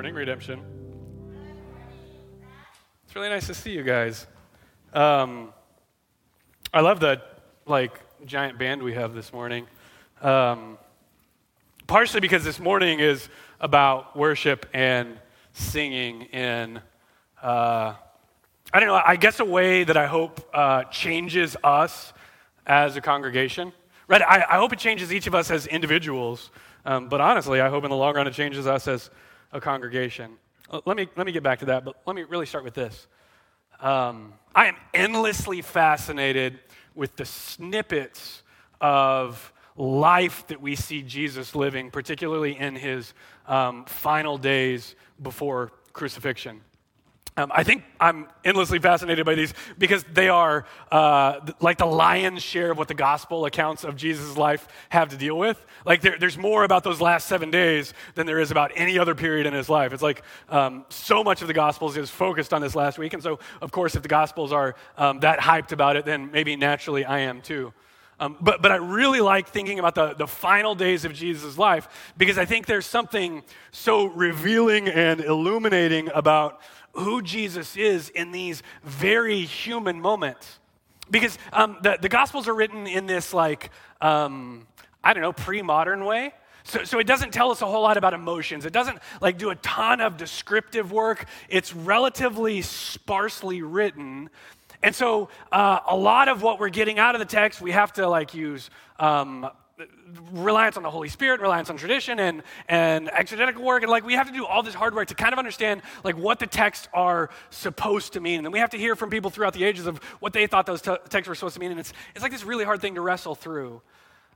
Morning, Redemption. It's really nice to see you guys. Um, I love the like giant band we have this morning. Um, partially because this morning is about worship and singing in, uh, I don't know, I guess a way that I hope uh, changes us as a congregation. Right? I, I, hope it changes each of us as individuals, um, but honestly, I hope in the long run it changes us as a congregation. Uh, let me, let me get back to that, but let me really start with this. Um, I am endlessly fascinated with the snippets of life that we see Jesus living, particularly in his um, final days before crucifixion. Um, I think I'm endlessly fascinated by these because they are uh, like the lion's share of what the gospel accounts of Jesus' life have to deal with. Like there, there's more about those last seven days than there is about any other period in his life. It's like um, so much of the gospels is focused on this last week. And so, of course, if the gospels are um, that hyped about it, then maybe naturally I am too. Um, but, but I really like thinking about the, the final days of Jesus' life because I think there's something so revealing and illuminating about who Jesus is in these very human moments. Because um, the, the Gospels are written in this, like, um, I don't know, pre modern way. So, so it doesn't tell us a whole lot about emotions. It doesn't like do a ton of descriptive work. It's relatively sparsely written. And so uh, a lot of what we're getting out of the text, we have to like use um, reliance on the Holy Spirit, reliance on tradition and, and exegetical work. And like we have to do all this hard work to kind of understand like what the texts are supposed to mean. And then we have to hear from people throughout the ages of what they thought those texts were supposed to mean. And it's, it's like this really hard thing to wrestle through.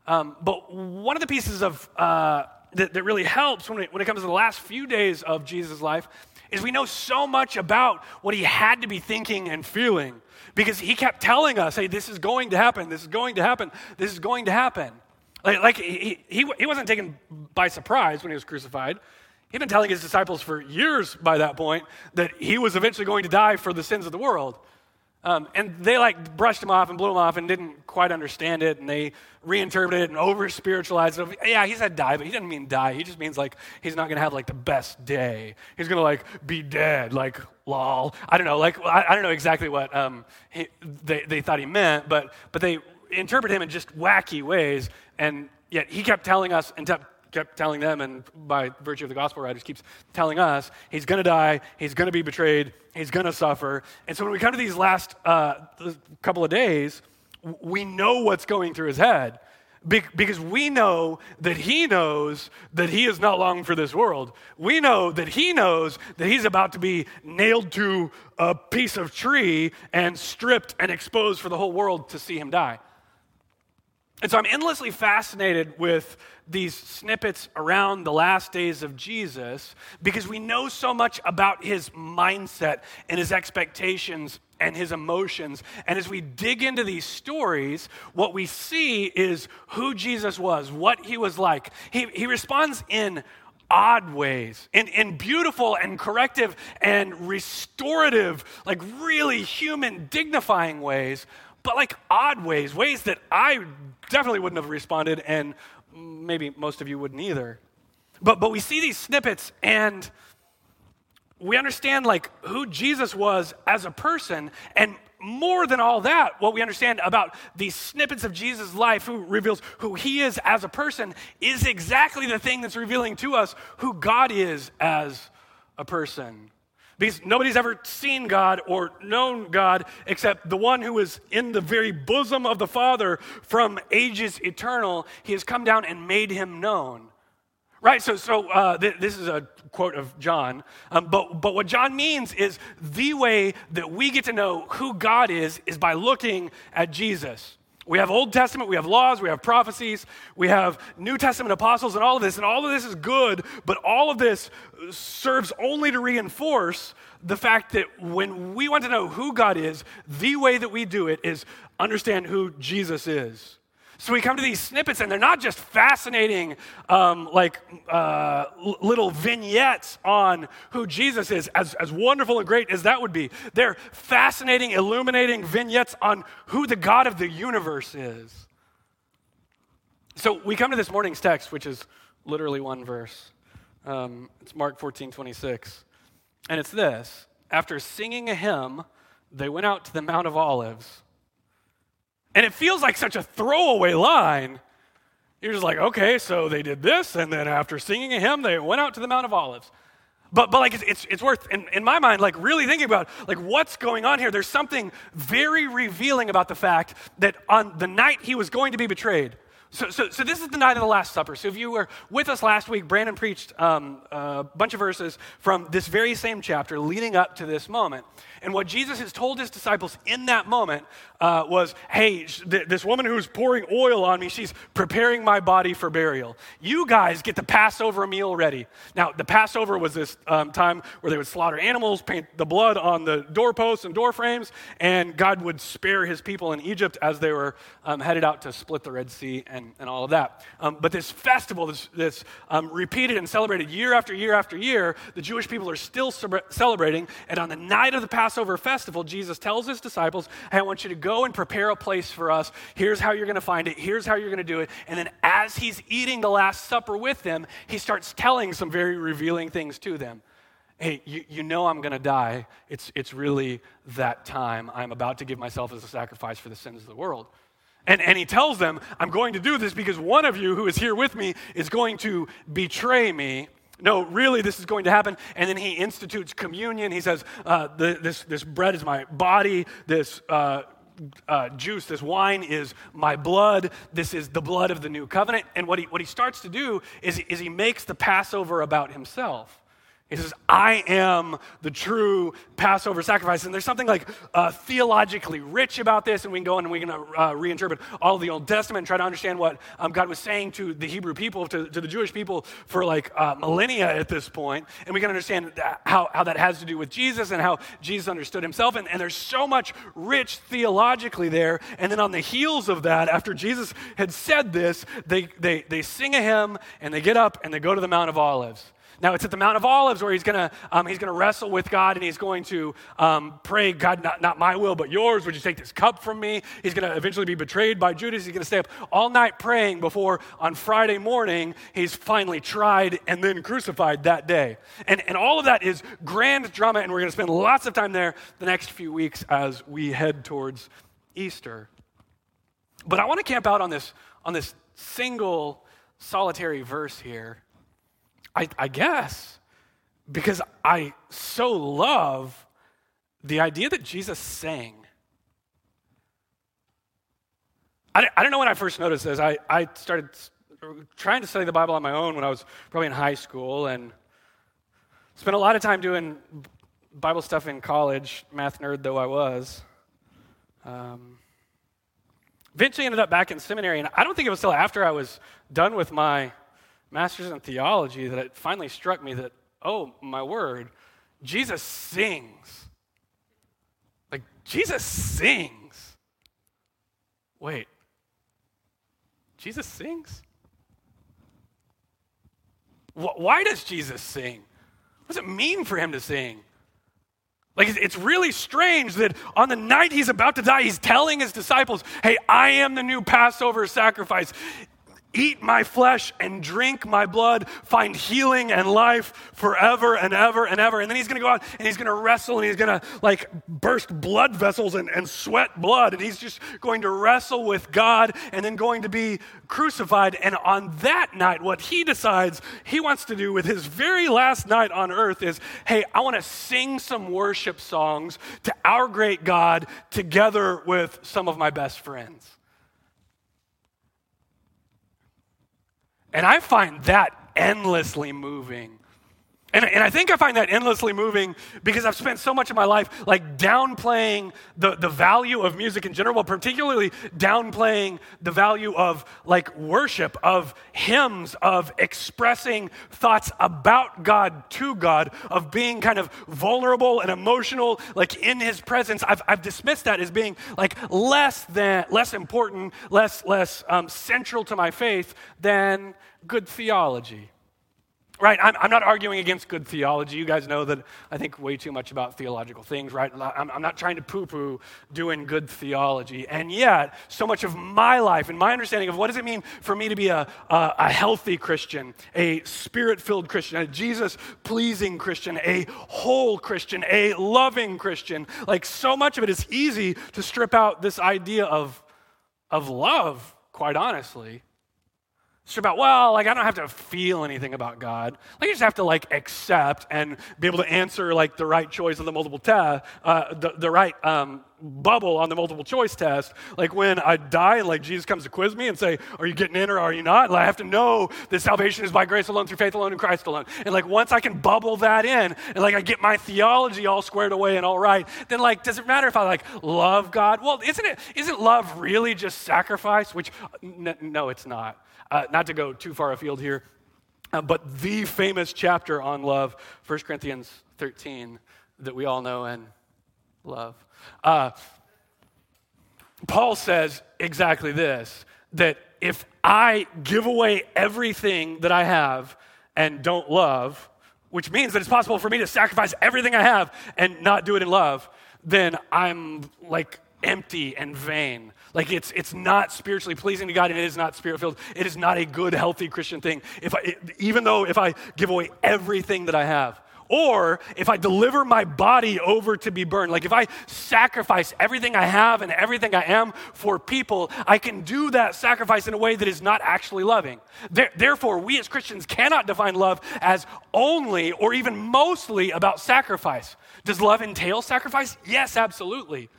Um, but one of the pieces of uh, that, that, really helps when it, when it comes to the last few days of Jesus' life is we know so much about what he had to be thinking and feeling because he kept telling us, hey, this is going to happen, this is going to happen, this is going to happen. Like, like he, he, he wasn't taken by surprise when he was crucified. He'd been telling his disciples for years by that point that he was eventually going to die for the sins of the world. Um, and they like brushed him off and blew him off and didn't quite understand it. And they reinterpreted it and over spiritualized it. Yeah, he said die, but he didn't mean die. He just means like he's not going to have like the best day. He's going to like be dead, like lol. I don't know. Like, I, I don't know exactly what um, he, they, they thought he meant, but, but they interpret him in just wacky ways. And yet he kept telling us and kept telling them, and by virtue of the gospel writers, keeps telling us he's going to die, he's going to be betrayed, he's going to suffer. And so when we come to these last uh, couple of days, we know what's going through his head because we know that he knows that he is not long for this world. We know that he knows that he's about to be nailed to a piece of tree and stripped and exposed for the whole world to see him die. And so I'm endlessly fascinated with these snippets around the last days of Jesus because we know so much about his mindset and his expectations and his emotions. And as we dig into these stories, what we see is who Jesus was, what he was like. He, he responds in odd ways, in, in beautiful and corrective and restorative, like really human, dignifying ways, but like odd ways, ways that I definitely wouldn't have responded, and maybe most of you wouldn't either. But, but we see these snippets and we understand like who Jesus was as a person and more than all that, what we understand about these snippets of Jesus' life, who reveals who he is as a person, is exactly the thing that's revealing to us who God is as a person. Because nobody's ever seen God or known God except the one who is in the very bosom of the Father from ages eternal. He has come down and made him known. Right? So, so uh, th- this is a quote of John. Um, but, but what John means is the way that we get to know who God is is by looking at Jesus. We have Old Testament, we have laws, we have prophecies, we have New Testament apostles, and all of this. And all of this is good, but all of this serves only to reinforce the fact that when we want to know who God is, the way that we do it is understand who Jesus is. So we come to these snippets, and they're not just fascinating, um, like uh, little vignettes on who Jesus is, as, as wonderful and great as that would be. They're fascinating, illuminating vignettes on who the God of the universe is. So we come to this morning's text, which is literally one verse. Um, it's Mark 14, 26. And it's this After singing a hymn, they went out to the Mount of Olives. And it feels like such a throwaway line. You're just like, okay, so they did this, and then after singing a hymn, they went out to the Mount of Olives. But, but like, it's, it's, it's worth, in, in my mind, like really thinking about, like, what's going on here. There's something very revealing about the fact that on the night he was going to be betrayed, so, so, so, this is the night of the Last Supper. So if you were with us last week, Brandon preached um, a bunch of verses from this very same chapter leading up to this moment. And what Jesus has told his disciples in that moment uh, was, hey, th- this woman who's pouring oil on me, she's preparing my body for burial. You guys get the Passover meal ready. Now, the Passover was this um, time where they would slaughter animals, paint the blood on the doorposts and doorframes, and God would spare his people in Egypt as they were um, headed out to split the Red Sea and, and all of that. Um, but this festival, this, um, repeated and celebrated year after year after year, the Jewish people are still celebrating. And on the night of the Passover, Passover festival, Jesus tells his disciples, Hey, I want you to go and prepare a place for us. Here's how you're going to find it. Here's how you're going to do it. And then as he's eating the Last Supper with them, he starts telling some very revealing things to them. Hey, you, you know I'm going to die. It's, it's really that time. I'm about to give myself as a sacrifice for the sins of the world. And, and he tells them, I'm going to do this because one of you who is here with me is going to betray me no, really, this is going to happen. And then he institutes communion. He says, uh, the, this, this bread is my body, this uh, uh, juice, this wine is my blood. This is the blood of the new covenant. And what he, what he starts to do is, is he makes the Passover about himself. He says, I am the true Passover sacrifice. And there's something like uh, theologically rich about this, and we can go and we can uh, reinterpret all the Old Testament and try to understand what um, God was saying to the Hebrew people, to, to the Jewish people for like uh, millennia at this point. And we can understand how, how that has to do with Jesus and how Jesus understood himself. And, and there's so much rich theologically there. And then on the heels of that, after Jesus had said this, they, they, they sing a hymn and they get up and they go to the Mount of Olives. Now, it's at the Mount of Olives where he's going to um, he's gonna wrestle with God and he's going to um, pray, God, not, not my will, but yours. Would you take this cup from me? He's going to eventually be betrayed by Judas. He's going to stay up all night praying before on Friday morning he's finally tried and then crucified that day. And, and all of that is grand drama, and we're going to spend lots of time there the next few weeks as we head towards Easter. But I want to camp out on this, on this single solitary verse here I, I guess because I so love the idea that Jesus sang. I, I don't know when I first noticed this. I, I started trying to study the Bible on my own when I was probably in high school and spent a lot of time doing Bible stuff in college, math nerd though I was. Um, eventually ended up back in seminary, and I don't think it was till after I was done with my master's in theology that it finally struck me that, oh, my word, Jesus sings. Like, Jesus sings. Wait, Jesus sings? Why does Jesus sing? What does it mean for him to sing? Like, it's really strange that on the night he's about to die, he's telling his disciples, Hey, I am the new Passover sacrifice eat my flesh and drink my blood, find healing and life forever and ever and ever. And then he's going to go out and he's going to wrestle and he's going to like burst blood vessels and, and sweat blood. And he's just going to wrestle with God and then going to be crucified. And on that night, what he decides he wants to do with his very last night on earth is hey, I want to sing some worship songs to our great God together with some of my best friends. And I find that endlessly moving. And, and I think I find that endlessly moving because I've spent so much of my life like downplaying the, the value of music in general, particularly downplaying the value of like worship, of hymns, of expressing thoughts about God to God, of being kind of vulnerable and emotional, like in his presence. I've, I've dismissed that as being like less than, less important, less, less um, central to my faith than good theology. Right? I'm, I'm, not arguing against good theology. You guys know that I think way too much about theological things, right? I'm, I'm not trying to poo poo doing good theology. And yet, so much of my life and my understanding of what does it mean for me to be a, a, a healthy Christian, a spirit filled Christian, a Jesus pleasing Christian, a whole Christian, a loving Christian, like so much of it is easy to strip out this idea of, of love, quite honestly. It's about, well, like I don't have to feel anything about God. Like I just have to like accept and be able to answer like the right choice on the multiple test, uh, the, the right um, bubble on the multiple choice test. Like when I die and like Jesus comes to quiz me and say, are you getting in or are you not? Like I have to know that salvation is by grace alone, through faith alone, in Christ alone. And like once I can bubble that in and like I get my theology all squared away and all right, then like does it matter if I like love God? Well, isn't it, isn't love really just sacrifice? Which, n- no, it's not. Uh, not to go too far afield here, uh, but the famous chapter on love, 1 Corinthians 13, that we all know and love. Uh, Paul says exactly this that if I give away everything that I have and don't love, which means that it's possible for me to sacrifice everything I have and not do it in love, then I'm like empty and vain. Like it's, it's not spiritually pleasing to God and it is not spirit filled. It is not a good, healthy Christian thing. If I, even though if I give away everything that I have, or if I deliver my body over to be burned, like if I sacrifice everything I have and everything I am for people, I can do that sacrifice in a way that is not actually loving. Therefore, we as Christians cannot define love as only or even mostly about sacrifice. Does love entail sacrifice? Yes, absolutely.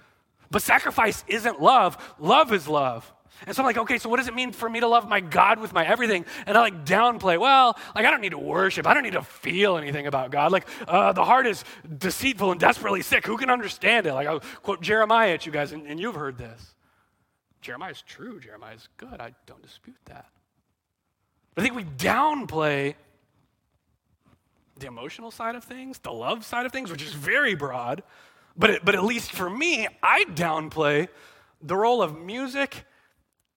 But sacrifice isn't love, love is love. And so I'm like, okay, so what does it mean for me to love my God with my everything? And I like downplay, well, like I don't need to worship. I don't need to feel anything about God. Like uh, the heart is deceitful and desperately sick. Who can understand it? Like I'll quote Jeremiah at you guys, and, and you've heard this. Jeremiah is true. Jeremiah is good. I don't dispute that. But I think we downplay the emotional side of things, the love side of things, which is very broad. But, but at least for me, I downplay the role of music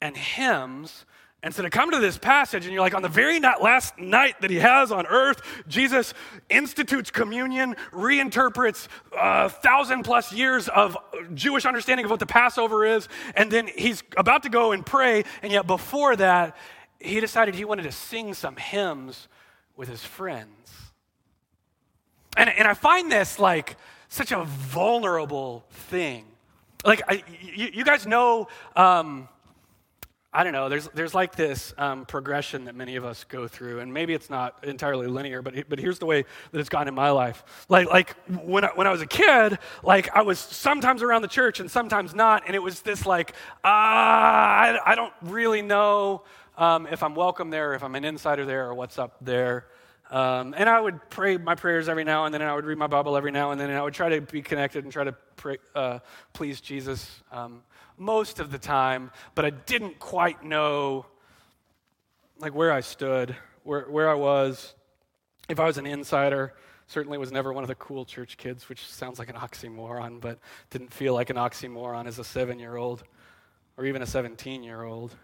and hymns. And so to come to this passage, and you're like, on the very last night that he has on earth, Jesus institutes communion, reinterprets a uh, thousand plus years of Jewish understanding of what the Passover is, and then he's about to go and pray. And yet before that, he decided he wanted to sing some hymns with his friends. And, and I find this like, such a vulnerable thing. Like, I, you, you, guys know, um, I don't know, there's, there's like this um, progression that many of us go through, and maybe it's not entirely linear, but, but here's the way that it's gone in my life. Like, like when, I, when I was a kid, like I was sometimes around the church and sometimes not, and it was this like, ah, I, I don't really know um, if I'm welcome there, if I'm an insider there, or what's up there. Um, and I would pray my prayers every now and then, and I would read my Bible every now and then, and I would try to be connected and try to pray, uh, please Jesus um, most of the time, but I didn't quite know like where I stood, where, where I was. If I was an insider, certainly was never one of the cool church kids, which sounds like an oxymoron, but didn't feel like an oxymoron as a seven year old or even a 17 year old.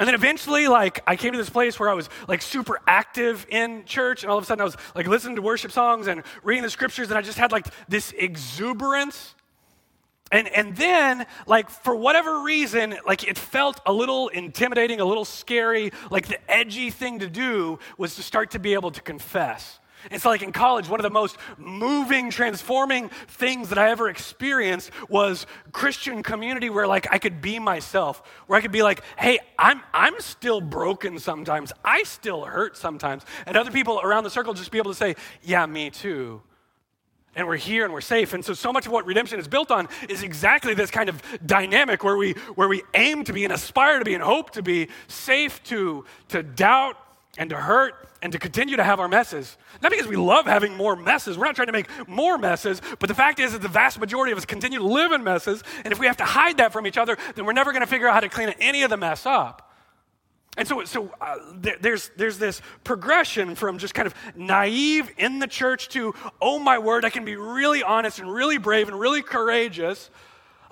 And then eventually, like, I came to this place where I was like super active in church, and all of a sudden I was like listening to worship songs and reading the scriptures, and I just had like this exuberance. And, and then, like, for whatever reason, like, it felt a little intimidating, a little scary. Like, the edgy thing to do was to start to be able to confess. It's like in college, one of the most moving, transforming things that I ever experienced was Christian community where like I could be myself, where I could be like, hey, I'm, I'm still broken sometimes. I still hurt sometimes. And other people around the circle just be able to say, yeah, me too. And we're here and we're safe. And so, so much of what redemption is built on is exactly this kind of dynamic where we, where we aim to be and aspire to be and hope to be safe to, to doubt and to hurt and to continue to have our messes. Not because we love having more messes. We're not trying to make more messes, but the fact is that the vast majority of us continue to live in messes. And if we have to hide that from each other, then we're never going to figure out how to clean any of the mess up. And so, so uh, there, there's, there's this progression from just kind of naive in the church to, oh my word, I can be really honest and really brave and really courageous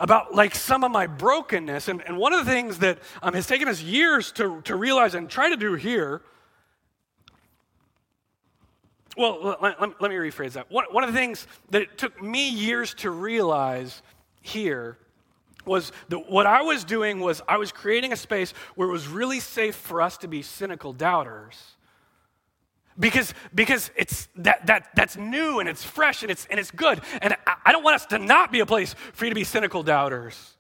about like some of my brokenness. And, and one of the things that um, has taken us years to, to realize and try to do here well, let, let, let me rephrase that. One, one of the things that it took me years to realize here was that what I was doing was I was creating a space where it was really safe for us to be cynical doubters. Because, because it's that, that, that's new and it's fresh and it's, and it's good. And I, I don't want us to not be a place for you to be cynical doubters.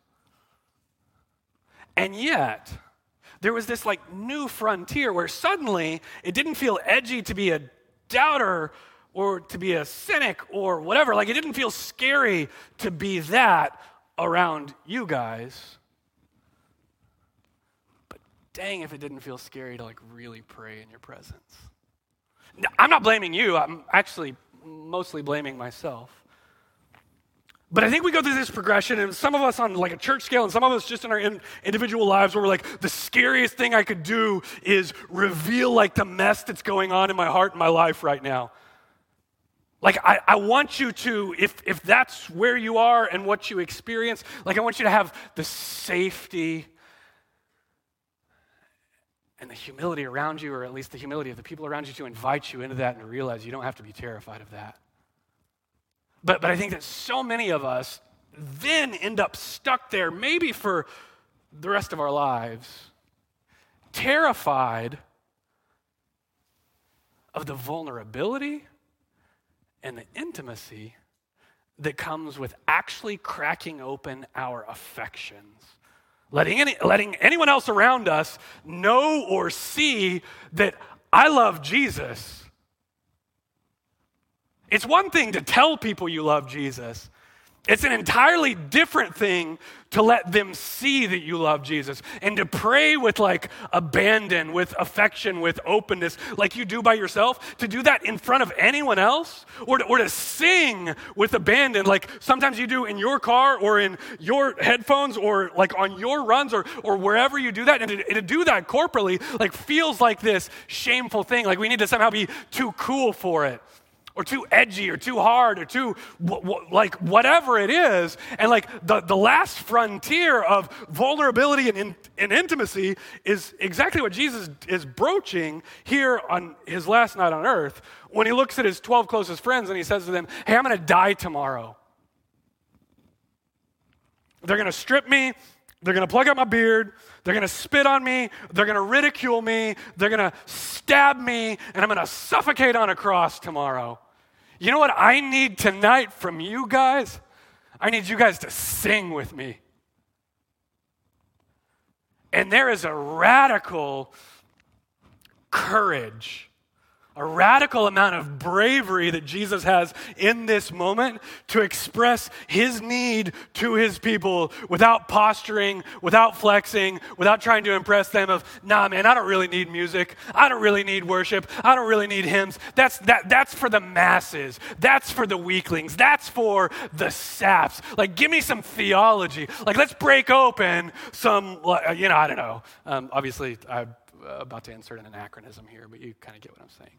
And yet, there was this like new frontier where suddenly it didn't feel edgy to be a doubter or to be a cynic or whatever. Like it didn't feel scary to be that around you guys. But dang, if it didn't feel scary to like really pray in your presence. I'm not blaming you, I'm actually mostly blaming myself. But I think we go through this progression, and some of us on like a church scale, and some of us just in our in, individual lives, where we're like, the scariest thing I could do is reveal like the mess that's going on in my heart and my life right now. Like, I, I want you to, if, if that's where you are and what you experience, like, I want you to have the safety and the humility around you, or at least the humility of the people around you, to invite you into that and realize you don't have to be terrified of that. But, but I think that so many of us then end up stuck there, maybe for the rest of our lives, terrified of the vulnerability and the intimacy that comes with actually cracking open our affections. Letting, any, letting anyone else around us know or see that I love Jesus it's one thing to tell people you love Jesus. It's an entirely different thing to let them see that you love Jesus and to pray with like abandon, with affection, with openness, like you do by yourself. To do that in front of anyone else or to, or to sing with abandon, like sometimes you do in your car or in your headphones or like on your runs or, or wherever you do that. And to, to do that corporately, like feels like this shameful thing. Like we need to somehow be too cool for it or too edgy or too hard or too w- w- like whatever it is and like the, the last frontier of vulnerability and, in, and intimacy is exactly what jesus is broaching here on his last night on earth when he looks at his 12 closest friends and he says to them hey i'm going to die tomorrow they're going to strip me they're going to plug out my beard. They're going to spit on me. They're going to ridicule me. They're going to stab me. And I'm going to suffocate on a cross tomorrow. You know what I need tonight from you guys? I need you guys to sing with me. And there is a radical courage a radical amount of bravery that Jesus has in this moment to express his need to his people without posturing, without flexing, without trying to impress them of, nah, man, I don't really need music. I don't really need worship. I don't really need hymns. That's, that, that's for the masses. That's for the weaklings. That's for the saps. Like, give me some theology. Like, let's break open some, you know, I don't know. Um, obviously, I'm about to insert an anachronism here, but you kind of get what I'm saying.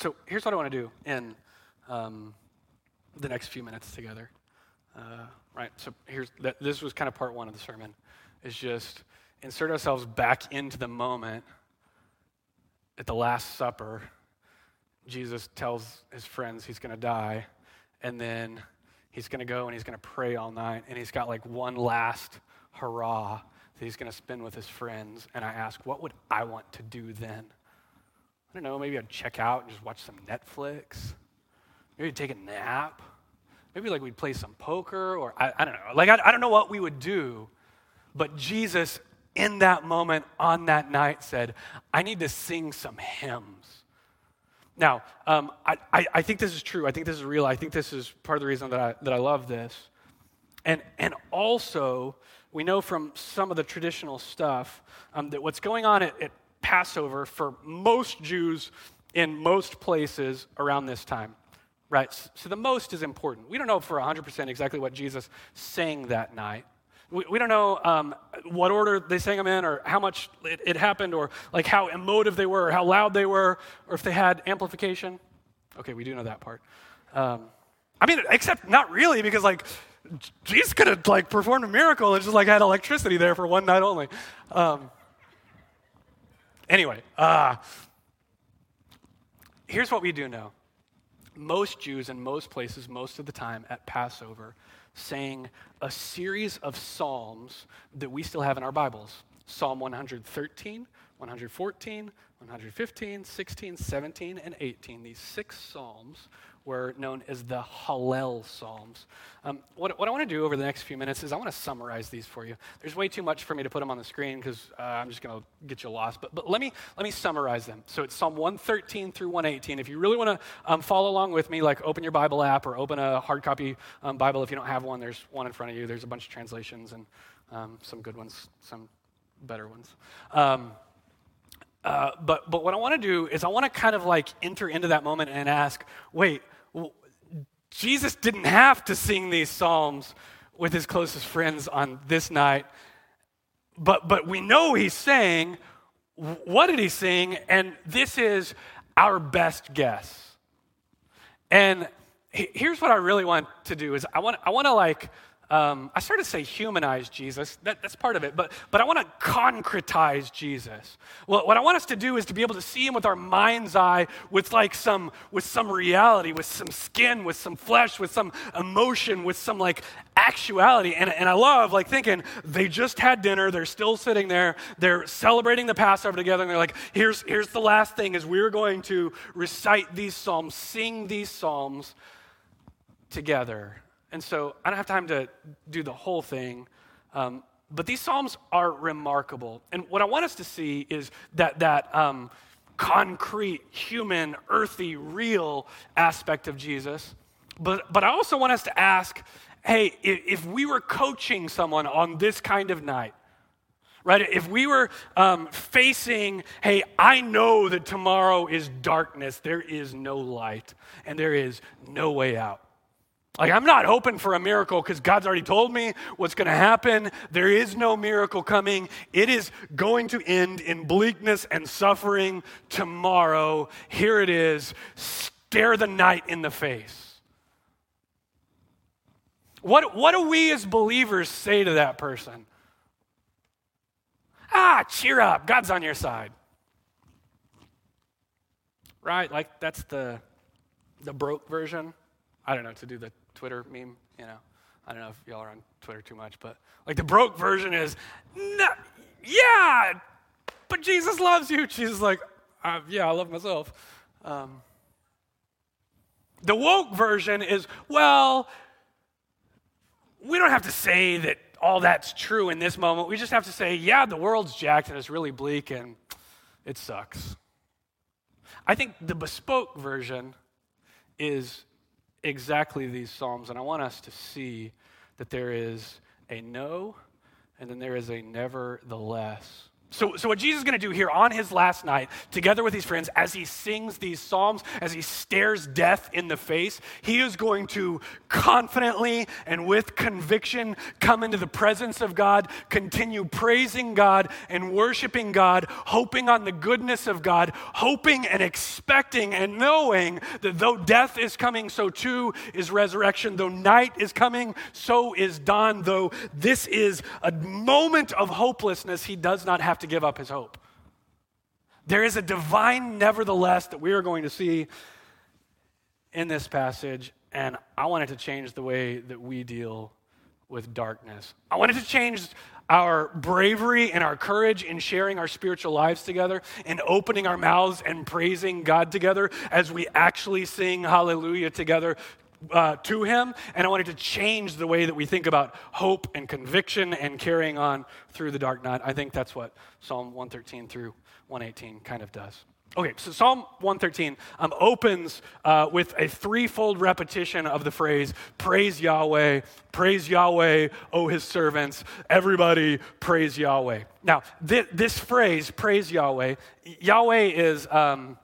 So here's what I want to do in um, the next few minutes together. Uh, right. So here's this was kind of part one of the sermon, is just insert ourselves back into the moment at the Last Supper. Jesus tells his friends he's going to die, and then he's going to go and he's going to pray all night, and he's got like one last hurrah that he's going to spend with his friends. And I ask, what would I want to do then? I don't know, maybe I'd check out and just watch some Netflix. Maybe I'd take a nap. Maybe like we'd play some poker or I, I don't know. Like I, I don't know what we would do. But Jesus, in that moment, on that night, said, I need to sing some hymns. Now, um, I, I, I think this is true. I think this is real. I think this is part of the reason that I, that I love this. And, and also, we know from some of the traditional stuff um, that what's going on at, at Passover for most Jews in most places around this time, right? So the most is important. We don't know for 100% exactly what Jesus sang that night. We, we don't know um, what order they sang them in or how much it, it happened or like how emotive they were or how loud they were or if they had amplification. Okay, we do know that part. Um, I mean, except not really because like Jesus could have like performed a miracle and just like had electricity there for one night only. Um, anyway, uh, here's what we do know. Most Jews in most places, most of the time at Passover, sang a series of psalms that we still have in our Bibles Psalm 113, 114, 115, 16, 17, and 18. These six psalms were known as the Hallel Psalms. Um, what, what, I want to do over the next few minutes is I want to summarize these for you. There's way too much for me to put them on the screen because uh, I'm just going to get you lost. But, but let, me, let me summarize them. So it's Psalm 113 through 118. If you really want to um, follow along with me, like open your Bible app or open a hard copy um, Bible. If you don't have one, there's one in front of you. There's a bunch of translations and um, some good ones, some better ones. Uh, but, but what I want to do is I want to kind of like enter into that moment and ask, wait, well, Jesus didn't have to sing these psalms with his closest friends on this night, but, but we know he's saying, what did he sing? And this is our best guess. And here's what I really want to do is I want, I want to like um, I started to say humanize Jesus. That, that's part of it. But, but I want to concretize Jesus. Well, what I want us to do is to be able to see him with our mind's eye, with like some, with some reality, with some skin, with some flesh, with some emotion, with some like actuality. And, and I love like thinking they just had dinner. They're still sitting there. They're celebrating the Passover together. And they're like, here's, here's the last thing is we're going to recite these psalms, sing these psalms together. And so I don't have time to do the whole thing. Um, but these Psalms are remarkable. And what I want us to see is that, that um, concrete, human, earthy, real aspect of Jesus. But, but I also want us to ask hey, if, we were coaching someone on this kind of night, right? If we were um, facing, hey, I know that tomorrow is darkness, there is no light, and there is no way out. Like, I'm not hoping for a miracle because God's already told me what's going to happen. There is no miracle coming. It is going to end in bleakness and suffering tomorrow. Here it is. Stare the night in the face. What, what do we as believers say to that person? Ah, cheer up. God's on your side. Right? Like, that's the, the broke version. I don't know, to do the Twitter meme, you know. I don't know if y'all are on Twitter too much, but like the broke version is, no, yeah, but Jesus loves you. Jesus like, uh, yeah, I love myself. Um, the woke version is, well, we don't have to say that all that's true in this moment. We just have to say, yeah, the world's jacked and it's really bleak and it sucks. I think the bespoke version is exactly these Psalms, and I want us to see that there is a no and then there is a nevertheless. So, so what Jesus is going to do here on his last night, together with his friends, as he sings these psalms, as he stares death in the face, he is going to confidently and with conviction come into the presence of God, continue praising God and worshiping God, hoping on the goodness of God, hoping and expecting and knowing that though death is coming, so too is resurrection. Though night is coming, so is dawn. Though this is a moment of hopelessness, he does not have to give up his hope. There is a divine nevertheless that we are going to see in this passage. and I want it to change the way that we deal with darkness. I want it to change our bravery and our courage in sharing our spiritual lives together and opening our mouths and praising God together as we actually sing hallelujah together uh, to Him. And I wanted to change the way that we think about hope and conviction and carrying on through the dark night. I think that's what Psalm 113 through 118 kind of does. Okay, so Psalm 113 um, opens uh, with a threefold repetition of the phrase, Praise Yahweh, praise Yahweh, O his servants, everybody praise Yahweh. Now, th- this phrase, praise Yahweh, Yahweh is. Um,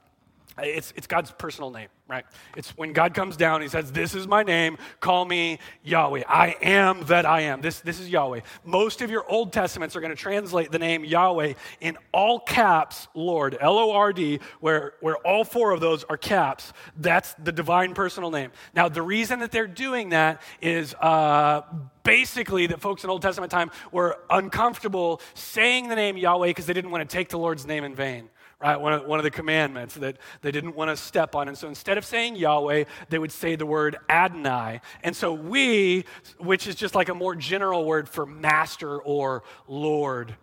it's, it's God's personal name, right? It's when God comes down, he says, This is my name, call me Yahweh. I am that I am. This, this is Yahweh. Most of your Old Testaments are going to translate the name Yahweh in all caps, Lord, L O R D, where, where all four of those are caps. That's the divine personal name. Now, the reason that they're doing that is uh, basically that folks in Old Testament time were uncomfortable saying the name Yahweh because they didn't want to take the Lord's name in vain right? One of, one of the commandments that they didn't want to step on. And so instead of saying Yahweh, they would say the word Adonai. And so we, which is just like a more general word for master or Lord.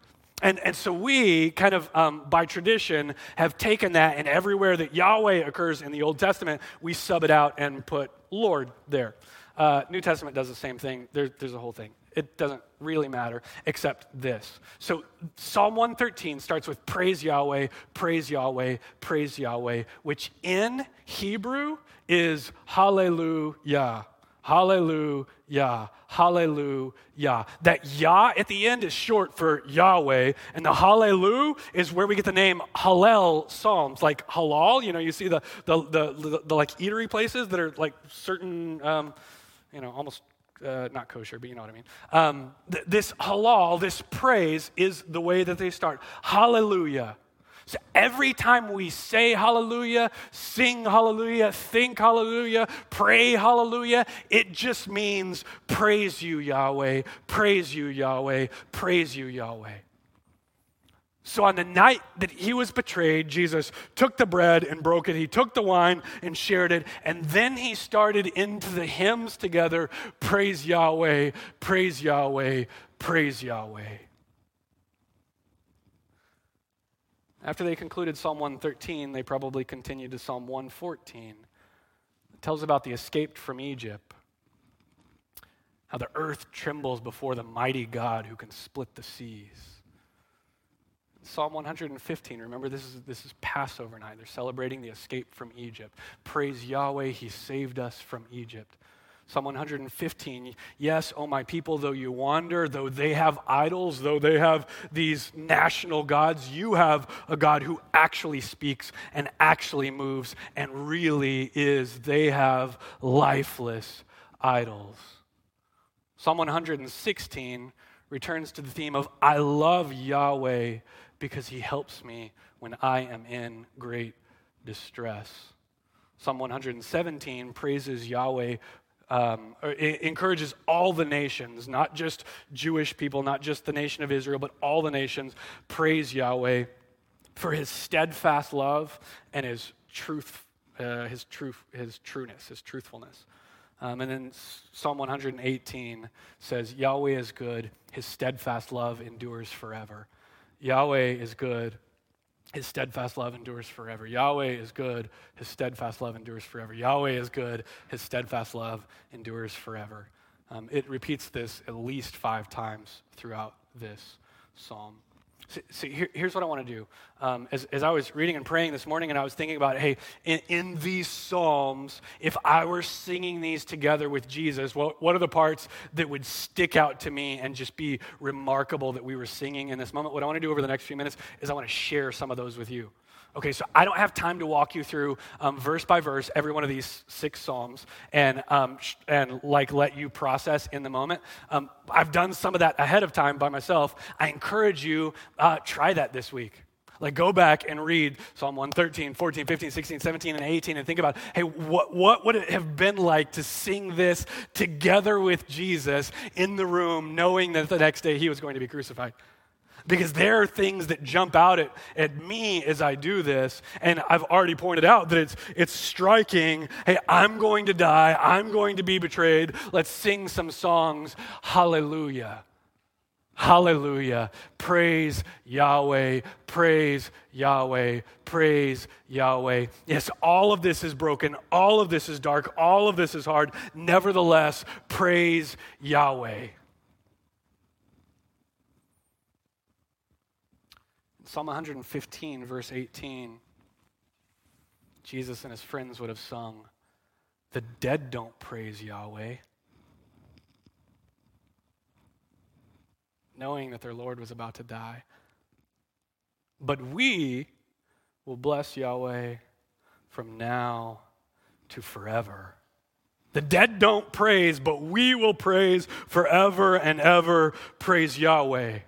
And, and so we, kind of um, by tradition, have taken that, and everywhere that Yahweh occurs in the Old Testament, we sub it out and put Lord there. Uh, New Testament does the same thing. There, there's a whole thing. It doesn't really matter except this. So Psalm 113 starts with praise Yahweh, praise Yahweh, praise Yahweh, which in Hebrew is hallelujah. Hallelujah. Hallelujah. That Yah at the end is short for Yahweh, and the Hallelujah is where we get the name Hallel Psalms, like halal. You know, you see the the the, the, the like eatery places that are like certain, um, you know, almost uh, not kosher, but you know what I mean. Um, th- this halal, this praise, is the way that they start. Hallelujah. So every time we say hallelujah, sing hallelujah, think hallelujah, pray hallelujah, it just means praise you, Yahweh, praise you, Yahweh, praise you, Yahweh. So on the night that he was betrayed, Jesus took the bread and broke it. He took the wine and shared it. And then he started into the hymns together Praise Yahweh, praise Yahweh, praise Yahweh. After they concluded Psalm 113, they probably continued to Psalm 114. It tells about the escaped from Egypt, how the earth trembles before the mighty God who can split the seas. Psalm 115, remember this is, this is Passover night. They're celebrating the escape from Egypt. Praise Yahweh, He saved us from Egypt. Psalm 115, yes, oh my people, though you wander, though they have idols, though they have these national gods, you have a God who actually speaks and actually moves and really is. They have lifeless idols. Psalm 116 returns to the theme of I love Yahweh because he helps me when I am in great distress. Psalm 117 praises Yahweh, um, encourages all the nations, not just Jewish people, not just the nation of Israel, but all the nations, praise Yahweh for his steadfast love and his truth, uh, his truth, his trueness, his truthfulness. Um, and then Psalm 118 says, Yahweh is good, his steadfast love endures forever. Yahweh is good. His steadfast love endures forever. Yahweh is good. His steadfast love endures forever. Yahweh is good. His steadfast love endures forever. Um, it repeats this at least five times throughout this psalm. So, here, here's what I want to do. Um, as, as I was reading and praying this morning, and I was thinking about, hey, in, in these Psalms, if I were singing these together with Jesus, what, what are the parts that would stick out to me and just be remarkable that we were singing in this moment? What I want to do over the next few minutes is I want to share some of those with you. Okay, so I don't have time to walk you through um, verse by verse every one of these six psalms and um, sh- and like let you process in the moment. Um, I've done some of that ahead of time by myself. I encourage you uh, try that this week. Like go back and read Psalm 113, 14, 15, 16, 17, and 18 and think about, hey, what, what would it have been like to sing this together with Jesus in the room, knowing that the next day he was going to be crucified? Because there are things that jump out at, at me as I do this. And I've already pointed out that it's, it's striking. Hey, I'm going to die. I'm going to be betrayed. Let's sing some songs. Hallelujah. Hallelujah. Praise Yahweh. Praise Yahweh. Praise Yahweh. Yes, all of this is broken. All of this is dark. All of this is hard. Nevertheless, praise Yahweh. Psalm 115, verse 18, Jesus and his friends would have sung, The dead don't praise Yahweh. Knowing that their Lord was about to die. But we will bless Yahweh from now to forever. The dead don't praise, but we will praise forever and ever. Praise Yahweh.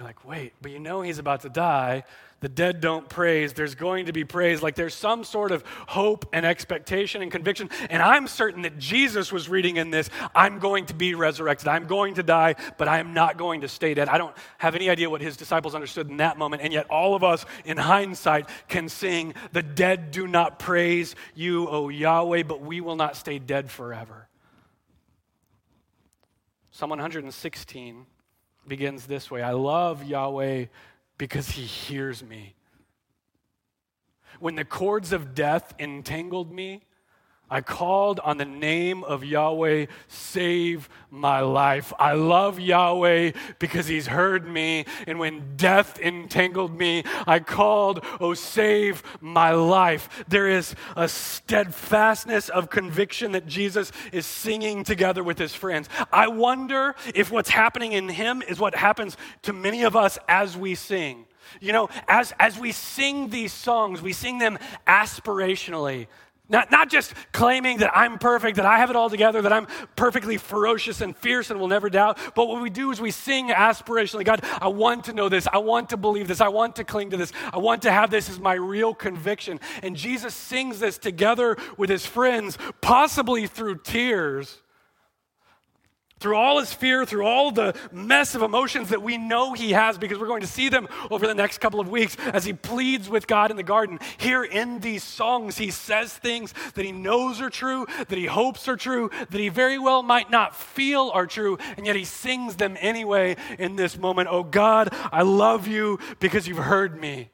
You're like, wait, but you know he's about to die. The dead don't praise. There's going to be praise. Like there's some sort of hope and expectation and conviction. And I'm certain that Jesus was reading in this I'm going to be resurrected. I'm going to die, but I am not going to stay dead. I don't have any idea what his disciples understood in that moment. And yet, all of us in hindsight can sing, The dead do not praise you, O Yahweh, but we will not stay dead forever. Psalm 116 begins this way I love Yahweh because he hears me. When the cords of death entangled me, I called on the name of Yahweh, save my life. I love Yahweh because he's heard me. And when death entangled me, I called, oh, save my life. There is a steadfastness of conviction that Jesus is singing together with his friends. I wonder if what's happening in him is what happens to many of us as we sing. You know, as, as we sing these songs, we sing them aspirationally. Not, not just claiming that I'm perfect, that I have it all together, that I'm perfectly ferocious and fierce and will never doubt, but what we do is we sing aspirationally God, I want to know this. I want to believe this. I want to cling to this. I want to have this as my real conviction. And Jesus sings this together with his friends, possibly through tears through all his fear, through all the mess of emotions that we know he has, because we're going to see them over the next couple of weeks as he pleads with God in the garden. Here in these songs, he says things that he knows are true, that he hopes are true, that he very well might not feel are true, and yet he sings them anyway in this moment. Oh God, I love you because you've heard me.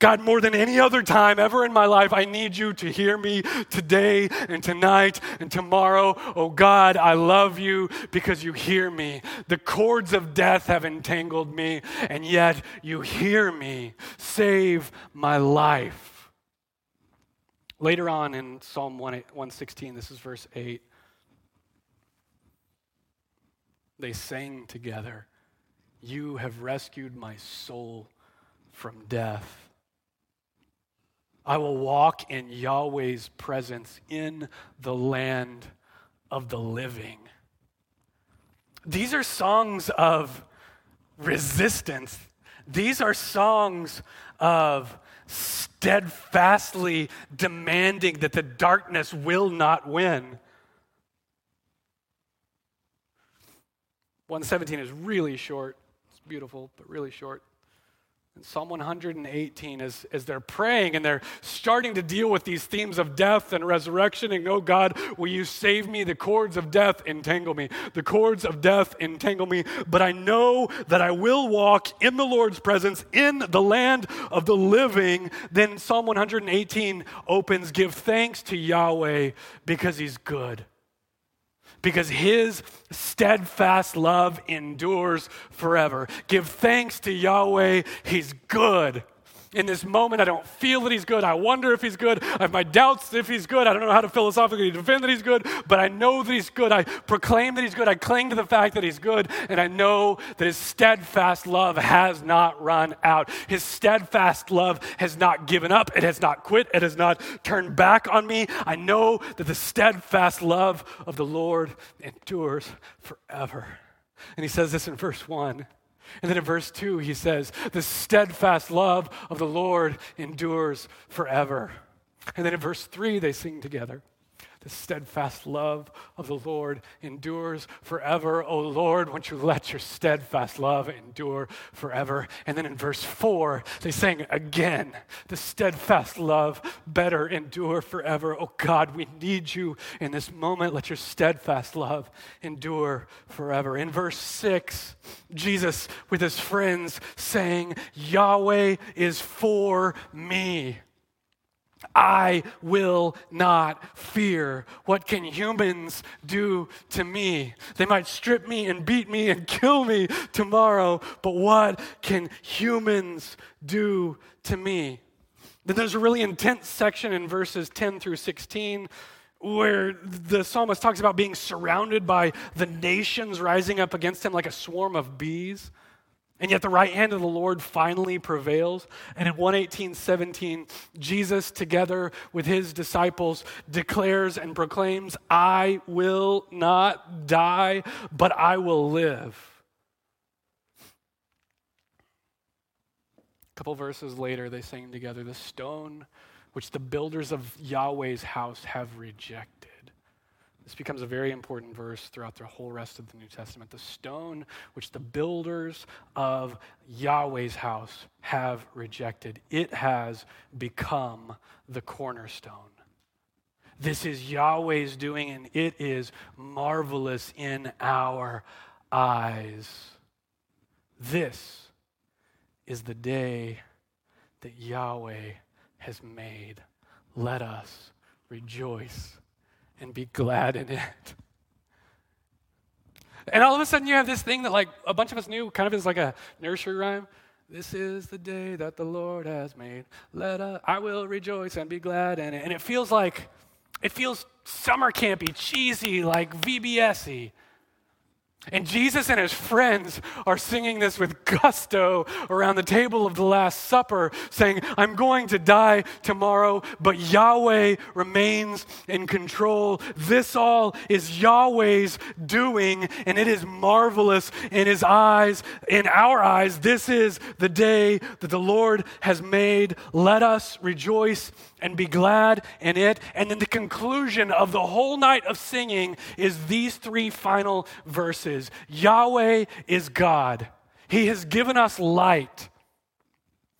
God, more than any other time ever in my life, I need you to hear me today and tonight and tomorrow. Oh God, I love you because you hear me. The cords of death have entangled me, and yet you hear me. Save my life. Later on in Psalm 116, this is verse 8, they sang together, You have rescued my soul from death. I will walk in Yahweh's presence in the land of the living. These are songs of resistance. These are songs of steadfastly demanding that the darkness will not win. 117 is really short. It's beautiful, but really short. Psalm 118, as, as they're praying and they're starting to deal with these themes of death and resurrection, and oh God, will you save me? The cords of death entangle me. The cords of death entangle me. But I know that I will walk in the Lord's presence in the land of the living. Then Psalm 118 opens Give thanks to Yahweh because he's good because his steadfast love endures forever. Give thanks to Yahweh, he's good in this moment. I don't feel that he's good. I wonder if he's good. I have my doubts if he's good. I don't know how to philosophically defend that he's good, but I know that he's good. I proclaim that he's good. I cling to the fact that he's good, and I know that his steadfast love has not run out. His steadfast love has not given up. It has not quit. It has not turned back on me. I know that the steadfast love of the Lord endures forever. And he says this in verse 1. And then in verse 2, he says, The steadfast love of the Lord endures forever. And then in verse 3, they sing together The steadfast love of the Lord endures forever. O Lord, won't you let your steadfast love endure forever? And then in verse 4, they sang again, The steadfast love better endure forever. Oh God, we need you in this moment. Let your steadfast love endure forever. In verse 6, Jesus with his friends saying, Yahweh is for me. I will not fear. What can humans do to me? They might strip me and beat me and kill me tomorrow, but what can humans do to me? Then there's a really intense section in verses 10 through 16 where the psalmist talks about being surrounded by the nations rising up against him like a swarm of bees. And yet the right hand of the Lord finally prevails. And in 118:17, Jesus together with his disciples declares and proclaims, "I will not die, but I will live." A couple verses later they sing together, "The stone which the builders of Yahweh's house have rejected." This becomes a very important verse throughout the whole rest of the New Testament. The stone which the builders of Yahweh's house have rejected, it has become the cornerstone. This is Yahweh's doing, and it is marvelous in our eyes. This is the day that Yahweh has made. Let us rejoice and be glad in it. And all of a sudden, you have this thing that, like, a bunch of us knew kind of is like a nursery rhyme. This is the day that the Lord has made. Let us, I will rejoice and be glad in it. And it feels like, it feels summer campy, cheesy, like VBS and Jesus and his friends are singing this with gusto around the table of the Last Supper, saying, I'm going to die tomorrow, but Yahweh remains in control. This all is Yahweh's doing, and it is marvelous in his eyes, in our eyes. This is the day that the Lord has made. Let us rejoice and be glad in it. And then the conclusion of the whole night of singing is these three final verses Yahweh is God, He has given us light.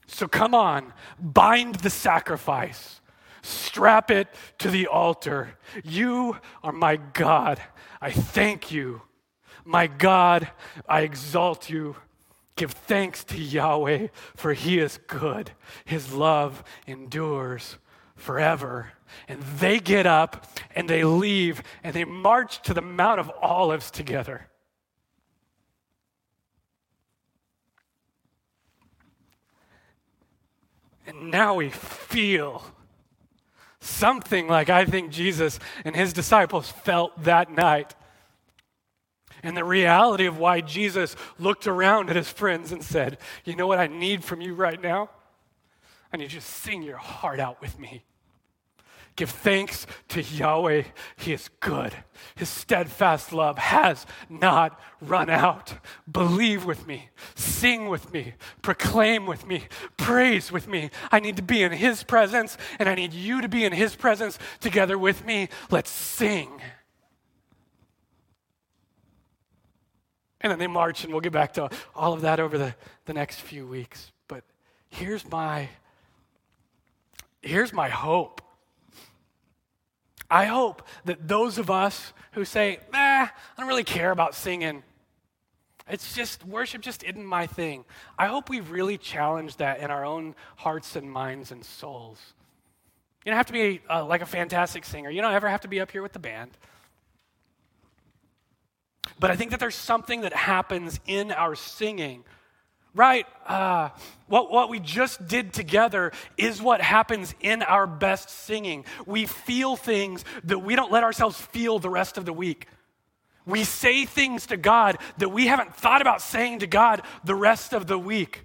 So come on, bind the sacrifice, strap it to the altar. You are my God. I thank you. My God, I exalt you. Give thanks to Yahweh, for he is good. His love endures forever. And they get up and they leave and they march to the Mount of Olives together. And now we feel something like I think Jesus and his disciples felt that night. And the reality of why Jesus looked around at his friends and said, You know what I need from you right now? I need you to sing your heart out with me. Give thanks to Yahweh. He is good. His steadfast love has not run out. Believe with me. Sing with me. Proclaim with me. Praise with me. I need to be in His presence, and I need you to be in His presence together with me. Let's sing. And then they march, and we'll get back to all of that over the, the next few weeks. But here's my here's my hope I hope that those of us who say, nah, I don't really care about singing, it's just, worship just isn't my thing. I hope we really challenge that in our own hearts and minds and souls. You don't have to be uh, like a fantastic singer. You don't ever have to be up here with the band. But I think that there's something that happens in our singing right? Uh, what, what we just did together is what happens in our best singing. We feel things that we don't let ourselves feel the rest of the week. We say things to God that we haven't thought about saying to God the rest of the week.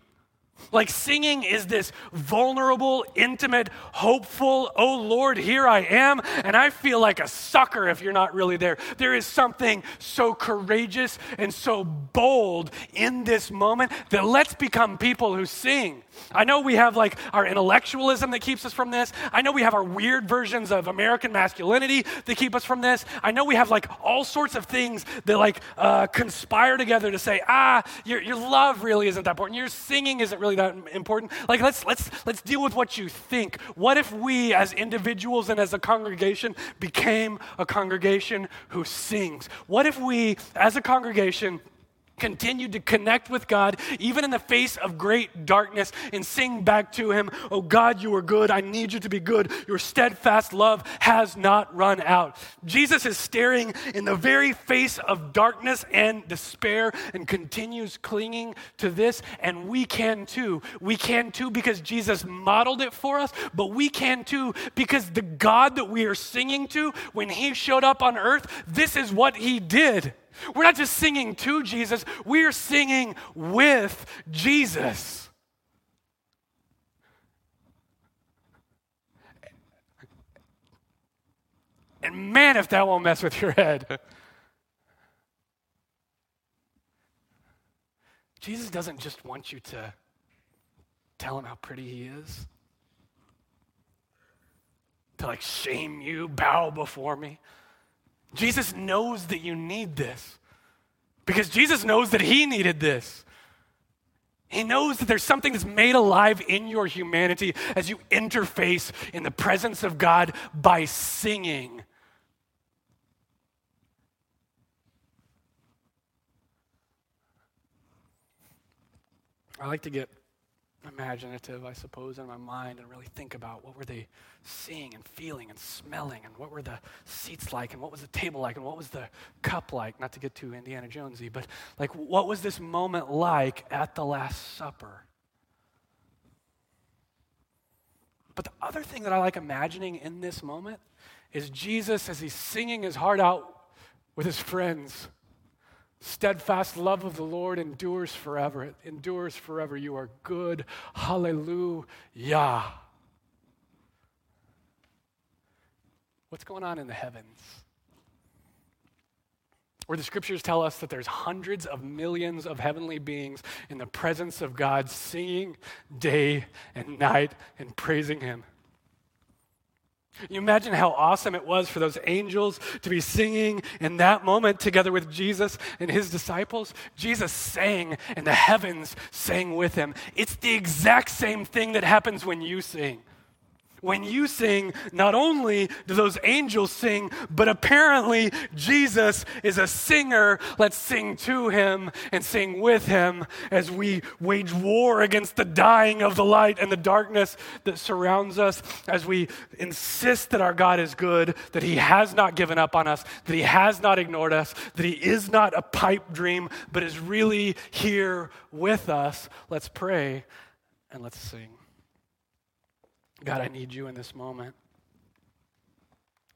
Like singing is this vulnerable, intimate, hopeful, oh Lord, here I am. And I feel like a sucker if you're not really there. There is something so courageous and so bold in this moment that let's become people who sing. I know we have like our intellectualism that keeps us from this. I know we have our weird versions of American masculinity that keep us from this. I know we have like all sorts of things that like uh, conspire together to say, ah, your, your love really isn't that important. Your singing isn't really that important. Like let's let's let's deal with what you think. What if we as individuals and as a congregation became a congregation who sings? What if we as a congregation continued to connect with God, even in the face of great darkness, and sing back to Him, Oh God, you are good. I need you to be good. Your steadfast love has not run out. Jesus is staring in the very face of darkness and despair and continues clinging to this, and we can too. We can too because Jesus modeled it for us, but we can too because the God that we are singing to, when He showed up on earth, this is what He did. We're not just singing to Jesus, we are singing with Jesus. And man, if that won't mess with your head. Jesus doesn't just want you to tell him how pretty he is, to like shame you, bow before me. Jesus knows that you need this because Jesus knows that He needed this. He knows that there's something that's made alive in your humanity as you interface in the presence of God by singing. I like to get imaginative, I suppose, in my mind and really think about what were they seeing and feeling and smelling and what were the seats like and what was the table like and what was the cup like. Not to get too Indiana Jonesy, but like what was this moment like at the Last Supper? But the other thing that I like imagining in this moment is Jesus as he's singing his heart out with his friends Steadfast love of the Lord endures forever. It endures forever. You are good. Hallelujah. What's going on in the heavens? Where the scriptures tell us that there's hundreds of millions of heavenly beings in the presence of God, singing day and night and praising Him. You imagine how awesome it was for those angels to be singing in that moment together with Jesus and his disciples. Jesus sang, and the heavens sang with him. It's the exact same thing that happens when you sing when you sing, not only do those angels sing, but apparently Jesus is a singer. Let's sing to him and sing with him as we wage war against the dying of the light and the darkness that surrounds us, as we insist that our God is good, that he has not given up on us, that he has not ignored us, that he is not a pipe dream, but is really here with us. Let's pray and let's sing. God, I need you in this moment.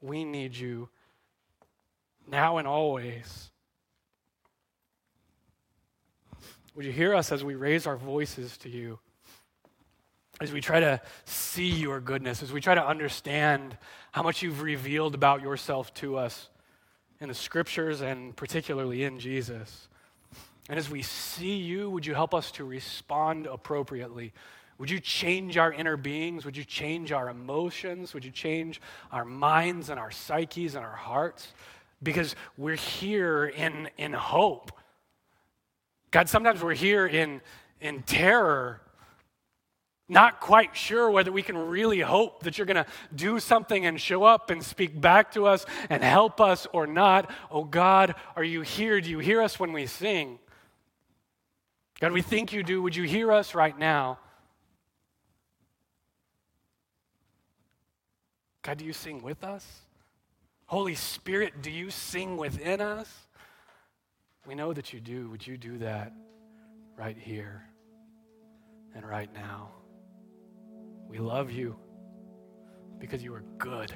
We need you now and always. Would you hear us as we raise our voices to you? As we try to see your goodness, as we try to understand how much you've revealed about yourself to us in the scriptures and particularly in Jesus. And as we see you, would you help us to respond appropriately? Would you change our inner beings? Would you change our emotions? Would you change our minds and our psyches and our hearts? Because we're here in, in hope. God, sometimes we're here in, in terror, not quite sure whether we can really hope that you're going to do something and show up and speak back to us and help us or not. Oh God, are you here? Do you hear us when we sing? God, we think you do. Would you hear us right now? God, do you sing with us? Holy Spirit, do you sing within us? We know that you do. Would you do that right here and right now? We love you because you are good.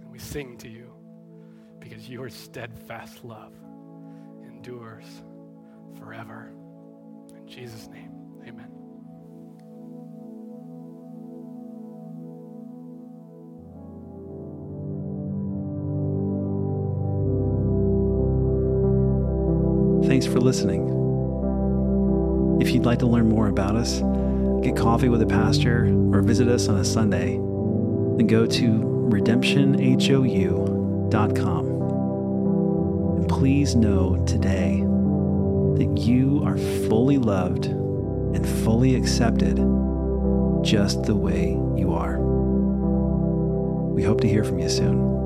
And we sing to you because your steadfast love endures forever. In Jesus' name, listening. If you'd like to learn more about us, get coffee with a pastor, or visit us on a Sunday, then go to redemptionhou.com. And please know today that you are fully loved and fully accepted just the way you are. We hope to hear from you soon.